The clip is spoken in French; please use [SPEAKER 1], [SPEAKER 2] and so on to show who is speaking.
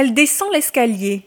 [SPEAKER 1] Elle descend l'escalier.